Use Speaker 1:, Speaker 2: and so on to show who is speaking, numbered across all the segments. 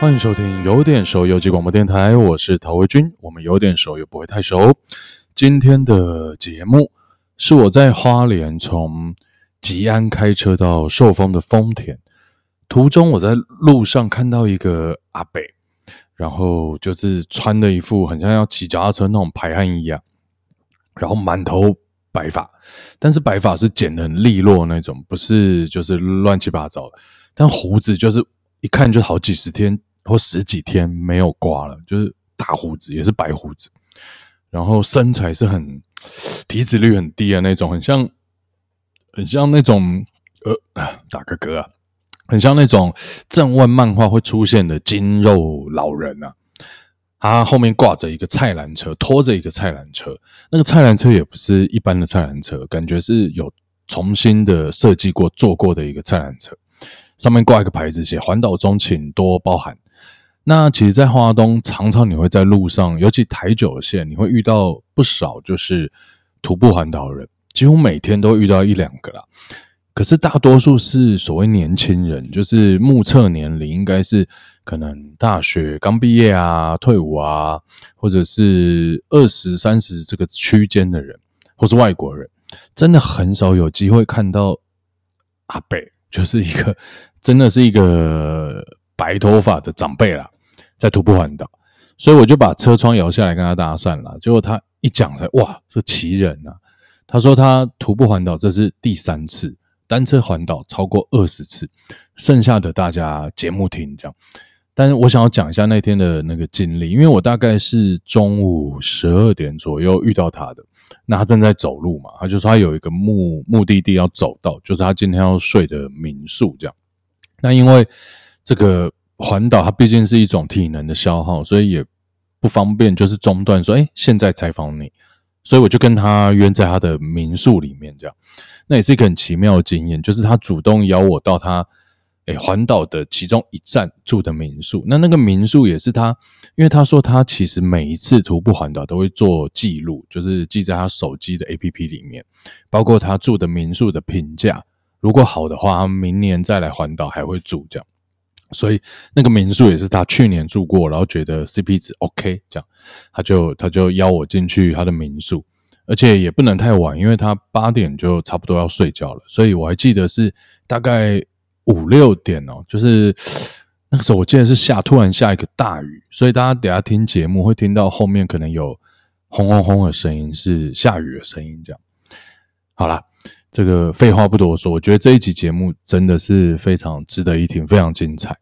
Speaker 1: 欢迎收听有点熟游记广播电台，我是陶维军。我们有点熟又不会太熟。今天的节目是我在花莲从吉安开车到寿丰的丰田途中，我在路上看到一个阿伯，然后就是穿的一副很像要骑脚踏车那种排汗衣啊，然后满头白发，但是白发是剪得很利落那种，不是就是乱七八糟的，但胡子就是一看就好几十天。或十几天没有刮了，就是大胡子，也是白胡子，然后身材是很体脂率很低的那种，很像很像那种呃打个嗝啊，很像那种正问漫画会出现的筋肉老人啊。他后面挂着一个菜篮车，拖着一个菜篮车，那个菜篮车也不是一般的菜篮车，感觉是有重新的设计过、做过的一个菜篮车，上面挂一个牌子，写环岛中请多包涵。那其实，在花东，常常你会在路上，尤其台九线，你会遇到不少就是徒步环岛人，几乎每天都遇到一两个啦。可是大多数是所谓年轻人，就是目测年龄应该是可能大学刚毕业啊、退伍啊，或者是二十三十这个区间的人，或是外国人，真的很少有机会看到阿伯，就是一个真的是一个白头发的长辈啦。在徒步环岛，所以我就把车窗摇下来跟他搭讪了。结果他一讲才哇，这奇人啊！他说他徒步环岛这是第三次，单车环岛超过二十次，剩下的大家节目听这样。但是我想要讲一下那天的那个经历，因为我大概是中午十二点左右遇到他的，那他正在走路嘛，他就说他有一个目目的地要走到，就是他今天要睡的民宿这样。那因为这个。环岛它毕竟是一种体能的消耗，所以也不方便，就是中断说，哎，现在采访你，所以我就跟他约在他的民宿里面，这样，那也是一个很奇妙的经验，就是他主动邀我到他，哎，环岛的其中一站住的民宿，那那个民宿也是他，因为他说他其实每一次徒步环岛都会做记录，就是记在他手机的 APP 里面，包括他住的民宿的评价，如果好的话，他明年再来环岛还会住这样。所以那个民宿也是他去年住过，然后觉得 CP 值 OK，这样他就他就邀我进去他的民宿，而且也不能太晚，因为他八点就差不多要睡觉了。所以我还记得是大概五六点哦，就是那个时候我记得是下突然下一个大雨，所以大家等下听节目会听到后面可能有轰轰轰的声音，是下雨的声音。这样好啦。这个废话不多说，我觉得这一集节目真的是非常值得一听，非常精彩。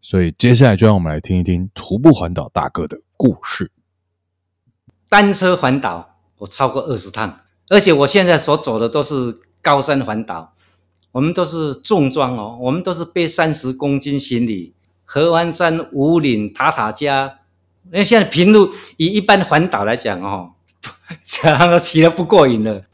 Speaker 1: 所以接下来就让我们来听一听徒步环岛大哥的故事。
Speaker 2: 单车环岛我超过二十趟，而且我现在所走的都是高山环岛，我们都是重装哦，我们都是背三十公斤行李，合欢山、五岭、塔塔加。因为现在平路以一般环岛来讲哦，这样都骑得不过瘾了。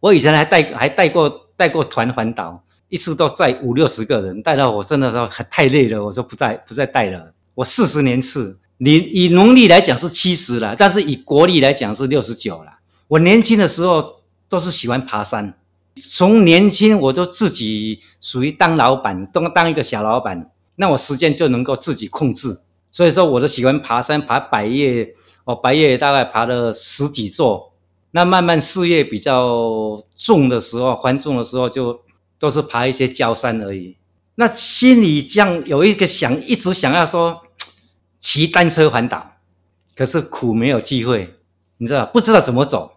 Speaker 2: 我以前还带还带过带过团环岛，一次都载五六十个人，带到我真的说太累了，我说不再不再带了。我四十年次，你以农历来讲是七十了，但是以国历来讲是六十九了。我年轻的时候都是喜欢爬山，从年轻我就自己属于当老板，当当一个小老板，那我时间就能够自己控制。所以说，我就喜欢爬山，爬百岳，我百岳大概爬了十几座。那慢慢事业比较重的时候，繁重的时候，就都是爬一些郊山而已。那心里这样有一个想，一直想要说骑单车环岛，可是苦没有机会，你知道不知道怎么走。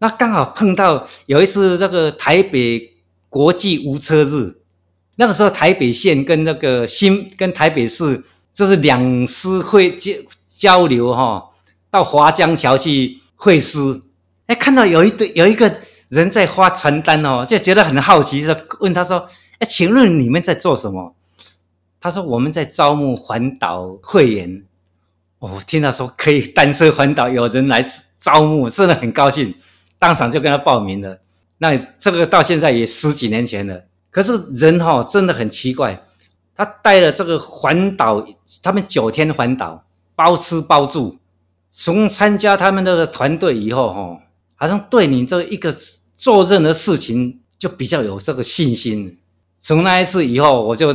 Speaker 2: 那刚好碰到有一次那个台北国际无车日，那个时候台北县跟那个新跟台北市就是两师会交交流哈，到华江桥去会师。哎，看到有一对有一个人在发传单哦，就觉得很好奇，就问他说：“哎，请问你们在做什么？”他说：“我们在招募环岛会员。”哦，听到说可以单车环岛，有人来招募，真的很高兴，当场就跟他报名了。那这个到现在也十几年前了。可是人哈、哦、真的很奇怪，他带了这个环岛，他们九天环岛，包吃包住，从参加他们的团队以后哈、好像对你这一个做任何事情就比较有这个信心。从那一次以后，我就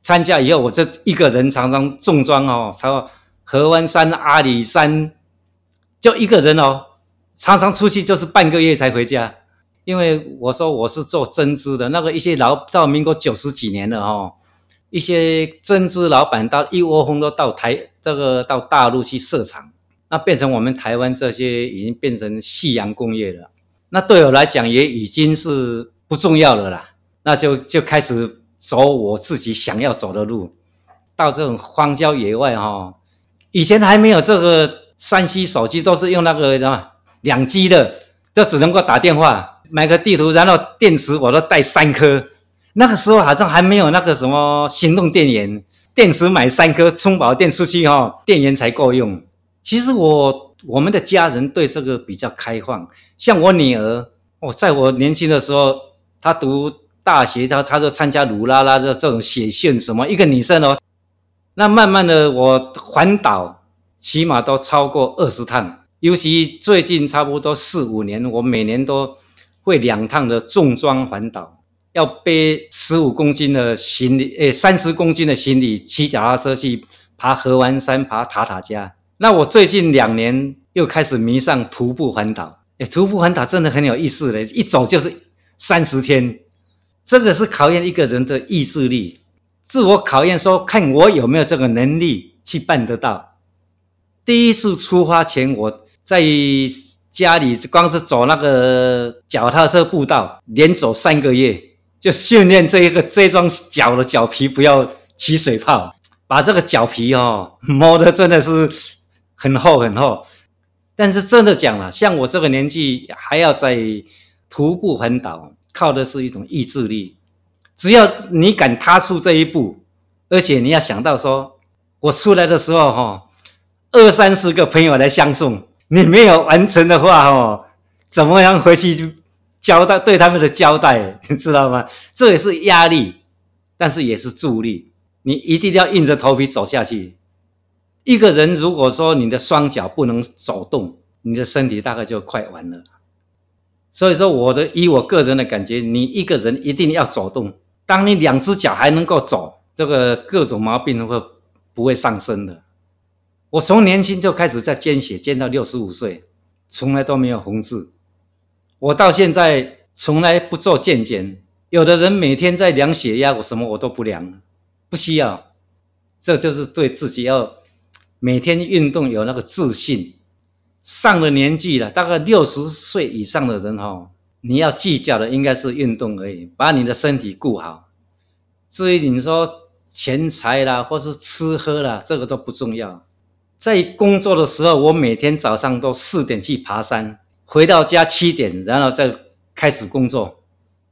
Speaker 2: 参加以后，我这一个人常常重装哦，超合欢山、阿里山，就一个人哦，常常出去就是半个月才回家。因为我说我是做针织的，那个一些老到民国九十几年了哦，一些针织老板到一窝蜂都到台这个到大陆去设厂，那变成我们台湾这些已经变成夕阳工业了。那对我来讲也已经是不重要了啦，那就就开始。走我自己想要走的路，到这种荒郊野外哈，以前还没有这个 3C 手机，都是用那个什么两 G 的，都只能够打电话，买个地图，然后电池我都带三颗。那个时候好像还没有那个什么行动电源，电池买三颗，充饱电出去哈，电源才够用。其实我我们的家人对这个比较开放，像我女儿，我在我年轻的时候，她读。大学，她她说参加鲁拉拉的这种写信什么，一个女生哦，那慢慢的我环岛起码都超过二十趟，尤其最近差不多四五年，我每年都会两趟的重装环岛，要背十五公斤的行李，诶，三十公斤的行李，骑脚踏车去爬合欢山，爬塔塔加。那我最近两年又开始迷上徒步环岛，诶，徒步环岛真的很有意思嘞，一走就是三十天。这个是考验一个人的意志力，自我考验，说看我有没有这个能力去办得到。第一次出发前，我在家里光是走那个脚踏车步道，连走三个月，就训练这一个这双脚的脚皮不要起水泡，把这个脚皮哦磨得真的是很厚很厚。但是真的讲了，像我这个年纪还要在徒步环岛。靠的是一种意志力，只要你敢踏出这一步，而且你要想到说，我出来的时候哈，二三十个朋友来相送，你没有完成的话哈，怎么样回去交代对他们的交代，你知道吗？这也是压力，但是也是助力，你一定要硬着头皮走下去。一个人如果说你的双脚不能走动，你的身体大概就快完了。所以说，我的以我个人的感觉，你一个人一定要走动。当你两只脚还能够走，这个各种毛病会不会上升的？我从年轻就开始在捐血，捐到六十五岁，从来都没有红字。我到现在从来不做健检。有的人每天在量血压，我什么我都不量，不需要。这就是对自己要每天运动有那个自信。上了年纪了，大概六十岁以上的人哈，你要计较的应该是运动而已，把你的身体顾好。至于你说钱财啦，或是吃喝啦，这个都不重要。在工作的时候，我每天早上都四点去爬山，回到家七点，然后再开始工作。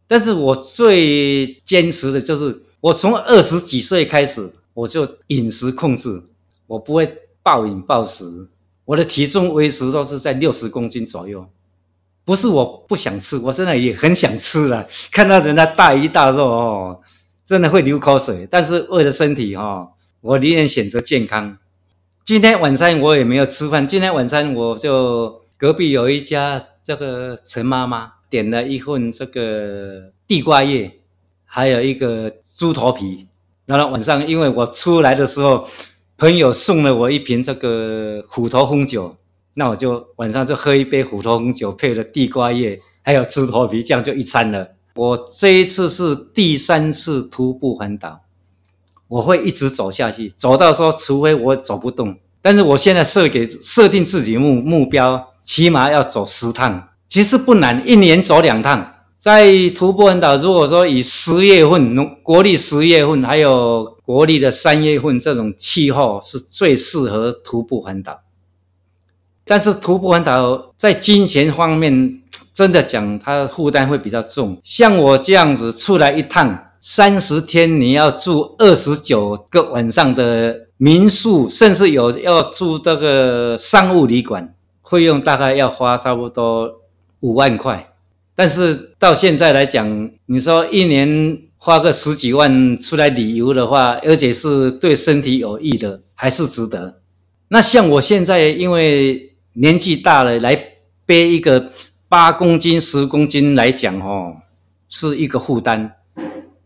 Speaker 2: 但是我最坚持的就是，我从二十几岁开始，我就饮食控制，我不会暴饮暴食。我的体重维持都是在六十公斤左右，不是我不想吃，我现在也很想吃了。看到人家大鱼大肉哦，真的会流口水。但是为了身体哈，我宁愿选择健康。今天晚餐我也没有吃饭，今天晚餐我就隔壁有一家这个陈妈妈点了一份这个地瓜叶，还有一个猪头皮。然后晚上因为我出来的时候。朋友送了我一瓶这个虎头红酒，那我就晚上就喝一杯虎头红酒，配了地瓜叶，还有猪头皮，这样就一餐了。我这一次是第三次徒步环岛，我会一直走下去，走到说除非我走不动。但是我现在设给设定自己目目标，起码要走十趟，其实不难，一年走两趟。在徒步环岛，如果说以十月份，农国历十月份，还有国历的三月份这种气候，是最适合徒步环岛。但是徒步环岛在金钱方面，真的讲，它负担会比较重。像我这样子出来一趟，三十天你要住二十九个晚上的民宿，甚至有要住这个商务旅馆，费用大概要花差不多五万块。但是到现在来讲，你说一年花个十几万出来旅游的话，而且是对身体有益的，还是值得。那像我现在因为年纪大了，来背一个八公斤、十公斤来讲，哦，是一个负担。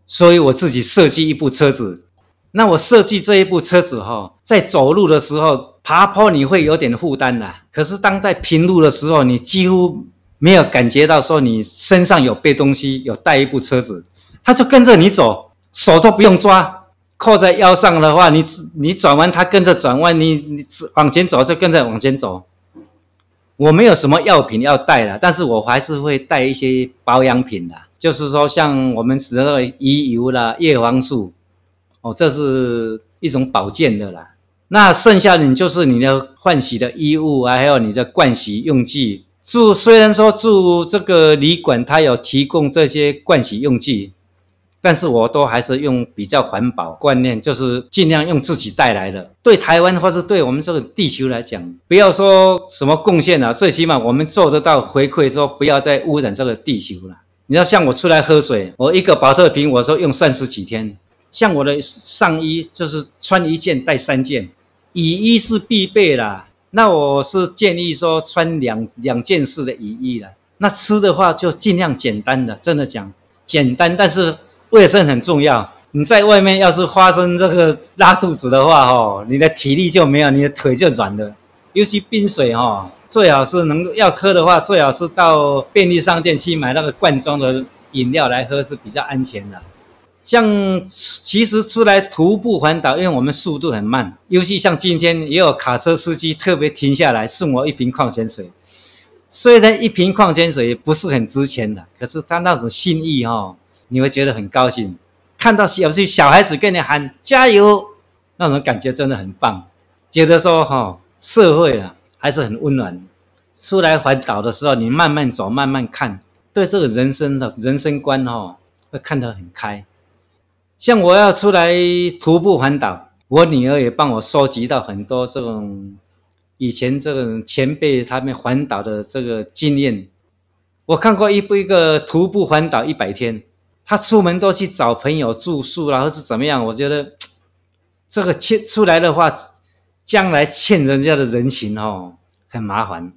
Speaker 2: 所以我自己设计一部车子，那我设计这一部车子哈，在走路的时候爬坡你会有点负担啦，可是当在平路的时候，你几乎没有感觉到说你身上有背东西，有带一部车子，他就跟着你走，手都不用抓，扣在腰上的话，你你转弯他跟着转弯，你你往前走就跟着往前走。我没有什么药品要带了，但是我还是会带一些保养品的，就是说像我们使用的鱼油啦、叶黄素，哦，这是一种保健的啦。那剩下的你就是你的换洗的衣物啊，还有你的盥洗用具。住虽然说住这个旅馆，它有提供这些盥洗用具。但是我都还是用比较环保观念，就是尽量用自己带来的。对台湾或是对我们这个地球来讲，不要说什么贡献了，最起码我们做得到回馈，说不要再污染这个地球了。你要像我出来喝水，我一个宝特瓶，我说用三十几天。像我的上衣就是穿一件带三件，雨衣是必备啦。那我是建议说穿两两件式的雨衣了。那吃的话就尽量简单的，真的讲简单，但是。卫生很重要。你在外面要是发生这个拉肚子的话，哦，你的体力就没有，你的腿就软了。尤其冰水，哦，最好是能要喝的话，最好是到便利商店去买那个罐装的饮料来喝是比较安全的。像其实出来徒步环岛，因为我们速度很慢，尤其像今天也有卡车司机特别停下来送我一瓶矿泉水。虽然一瓶矿泉水不是很值钱的，可是他那种心意，哦。你会觉得很高兴，看到小小孩子跟你喊加油，那种感觉真的很棒。觉得说哈，社会啊还是很温暖。出来环岛的时候，你慢慢走，慢慢看，对这个人生的人生观哈，会看得很开。像我要出来徒步环岛，我女儿也帮我收集到很多这种以前这种前辈他们环岛的这个经验。我看过一部一个徒步环岛一百天。他出门都去找朋友住宿，然后是怎么样？我觉得 这个欠出来的话，将来欠人家的人情哦，很麻烦。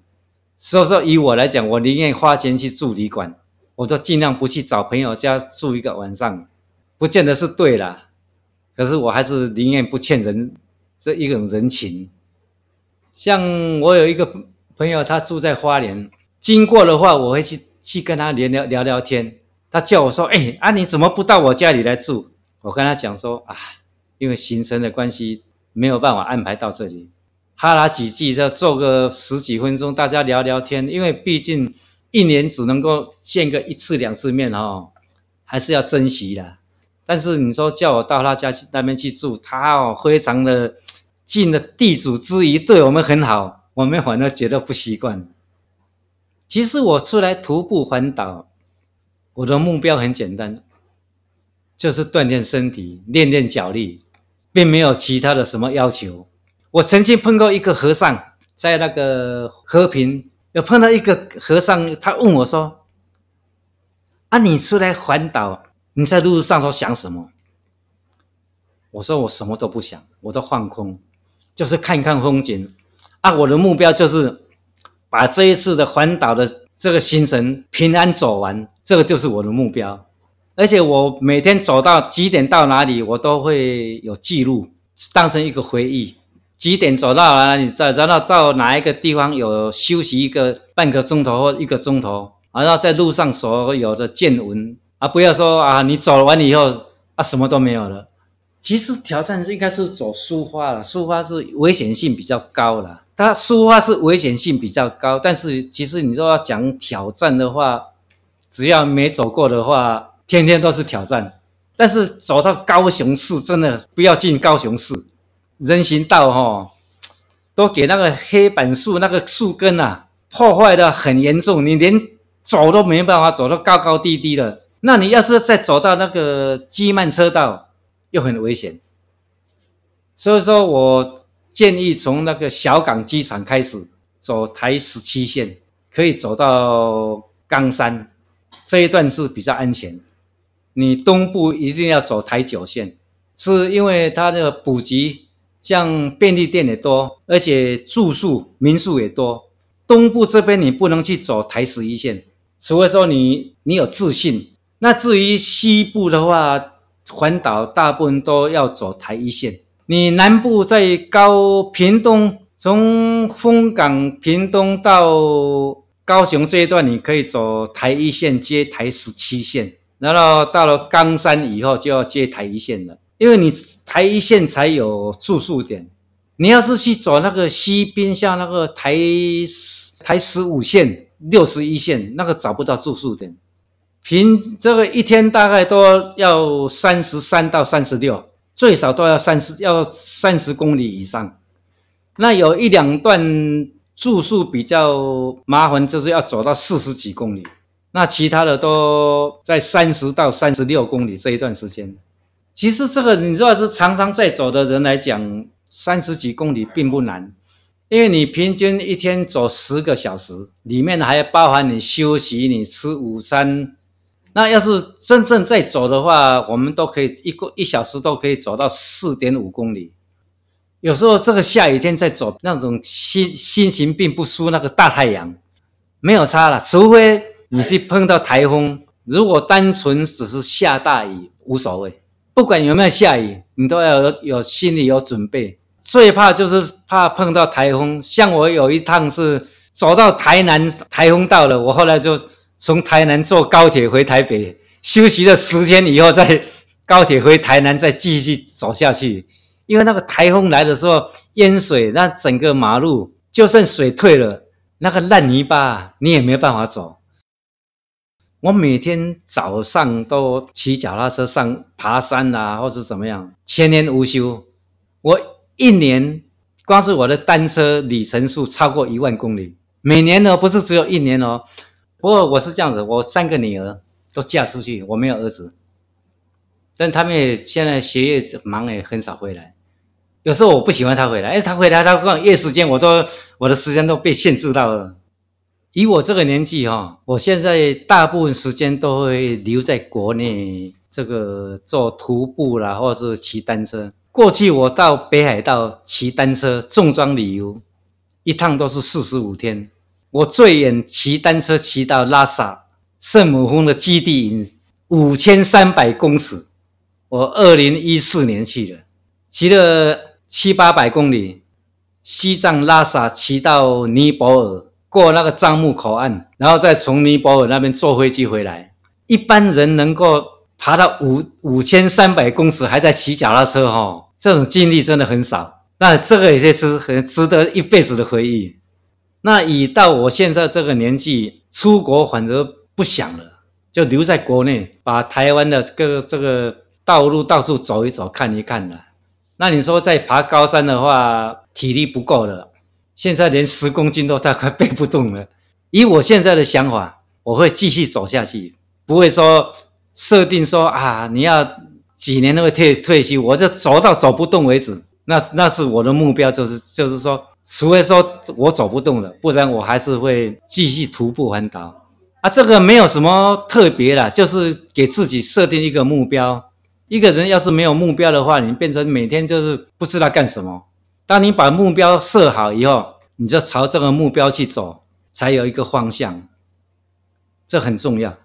Speaker 2: 所以说，以我来讲，我宁愿花钱去住旅馆，我都尽量不去找朋友家住一个晚上，不见得是对啦。可是我还是宁愿不欠人这一种人情。像我有一个朋友，他住在花莲，经过的话，我会去去跟他聊聊聊聊天。他叫我说：“哎、欸，啊，你怎么不到我家里来住？”我跟他讲说：“啊，因为行程的关系，没有办法安排到这里。哈拉几句，再坐个十几分钟，大家聊聊天。因为毕竟一年只能够见个一次两次面哦，还是要珍惜的。但是你说叫我到他家去那边去住，他哦非常的尽了地主之谊，对我们很好，我们反而觉得不习惯。其实我出来徒步环岛。”我的目标很简单，就是锻炼身体，练练脚力，并没有其他的什么要求。我曾经碰过一个和尚，在那个和平，有碰到一个和尚，他问我说：“啊，你出来环岛，你在路上都想什么？”我说：“我什么都不想，我都放空，就是看一看风景。啊，我的目标就是把这一次的环岛的。”这个行程平安走完，这个就是我的目标。而且我每天走到几点到哪里，我都会有记录，当成一个回忆。几点走到哪里，再然后到哪一个地方有休息一个半个钟头或一个钟头，然后在路上所有的见闻啊，不要说啊，你走完以后啊，什么都没有了。其实挑战是应该是走苏花了，苏花是危险性比较高了。它苏花是危险性比较高，但是其实你说要讲挑战的话，只要没走过的话，天天都是挑战。但是走到高雄市，真的不要进高雄市，人行道哈、哦，都给那个黑板树那个树根啊破坏的很严重，你连走都没办法走，都高高低低的。那你要是再走到那个机慢车道，又很危险。所以说我。建议从那个小港机场开始走台十七线，可以走到冈山这一段是比较安全。你东部一定要走台九线，是因为它的补给像便利店也多，而且住宿民宿也多。东部这边你不能去走台十一线，除非说你你有自信。那至于西部的话，环岛大部分都要走台一线。你南部在高屏东，从枫港屏东到高雄这一段，你可以走台一线接台十七线，然后到了冈山以后就要接台一线了，因为你台一线才有住宿点。你要是去走那个西滨，像那个台台十五线、六十一线，那个找不到住宿点。平这个一天大概都要三十三到三十六。最少都要三十，要三十公里以上。那有一两段住宿比较麻烦，就是要走到四十几公里。那其他的都在三十到三十六公里这一段时间。其实这个你如果是常常在走的人来讲，三十几公里并不难，因为你平均一天走十个小时，里面还包含你休息、你吃午餐。那要是真正在走的话，我们都可以一个一小时都可以走到四点五公里。有时候这个下雨天在走，那种心心情并不输那个大太阳，没有差了。除非你是碰到台风，如果单纯只是下大雨无所谓。不管有没有下雨，你都要有有心里有准备。最怕就是怕碰到台风。像我有一趟是走到台南，台风到了，我后来就。从台南坐高铁回台北，休息了十天以后，再高铁回台南，再继续走下去。因为那个台风来的时候，淹水，那整个马路就算水退了，那个烂泥巴你也没办法走。我每天早上都骑脚踏车上爬山啊，或是怎么样，全年无休。我一年光是我的单车里程数超过一万公里，每年呢不是只有一年哦。不过我是这样子，我三个女儿都嫁出去，我没有儿子，但他们也现在学业忙，也很少回来。有时候我不喜欢他回来，哎，他回来他跟我约时间，我都我的时间都被限制到了。以我这个年纪哈，我现在大部分时间都会留在国内，这个做徒步啦，或者是骑单车。过去我到北海道骑单车重装旅游，一趟都是四十五天。我最远骑单车骑到拉萨圣母峰的基地营五千三百公尺，我二零一四年去的，骑了七八百公里，西藏拉萨骑到尼泊尔，过那个樟木口岸，然后再从尼泊尔那边坐飞机回来。一般人能够爬到五五千三百公尺还在骑脚踏车，哈，这种经历真的很少。那这个也是很值得一辈子的回忆。那已到我现在这个年纪，出国反而不想了，就留在国内，把台湾的各个这个道路到处走一走，看一看了。那你说再爬高山的话，体力不够了，现在连十公斤都大概背不动了。以我现在的想法，我会继续走下去，不会说设定说啊，你要几年都会退退休，我就走到走不动为止。那那是我的目标，就是就是说，除非说我走不动了，不然我还是会继续徒步环岛。啊，这个没有什么特别的，就是给自己设定一个目标。一个人要是没有目标的话，你变成每天就是不知道干什么。当你把目标设好以后，你就朝这个目标去走，才有一个方向。这很重要。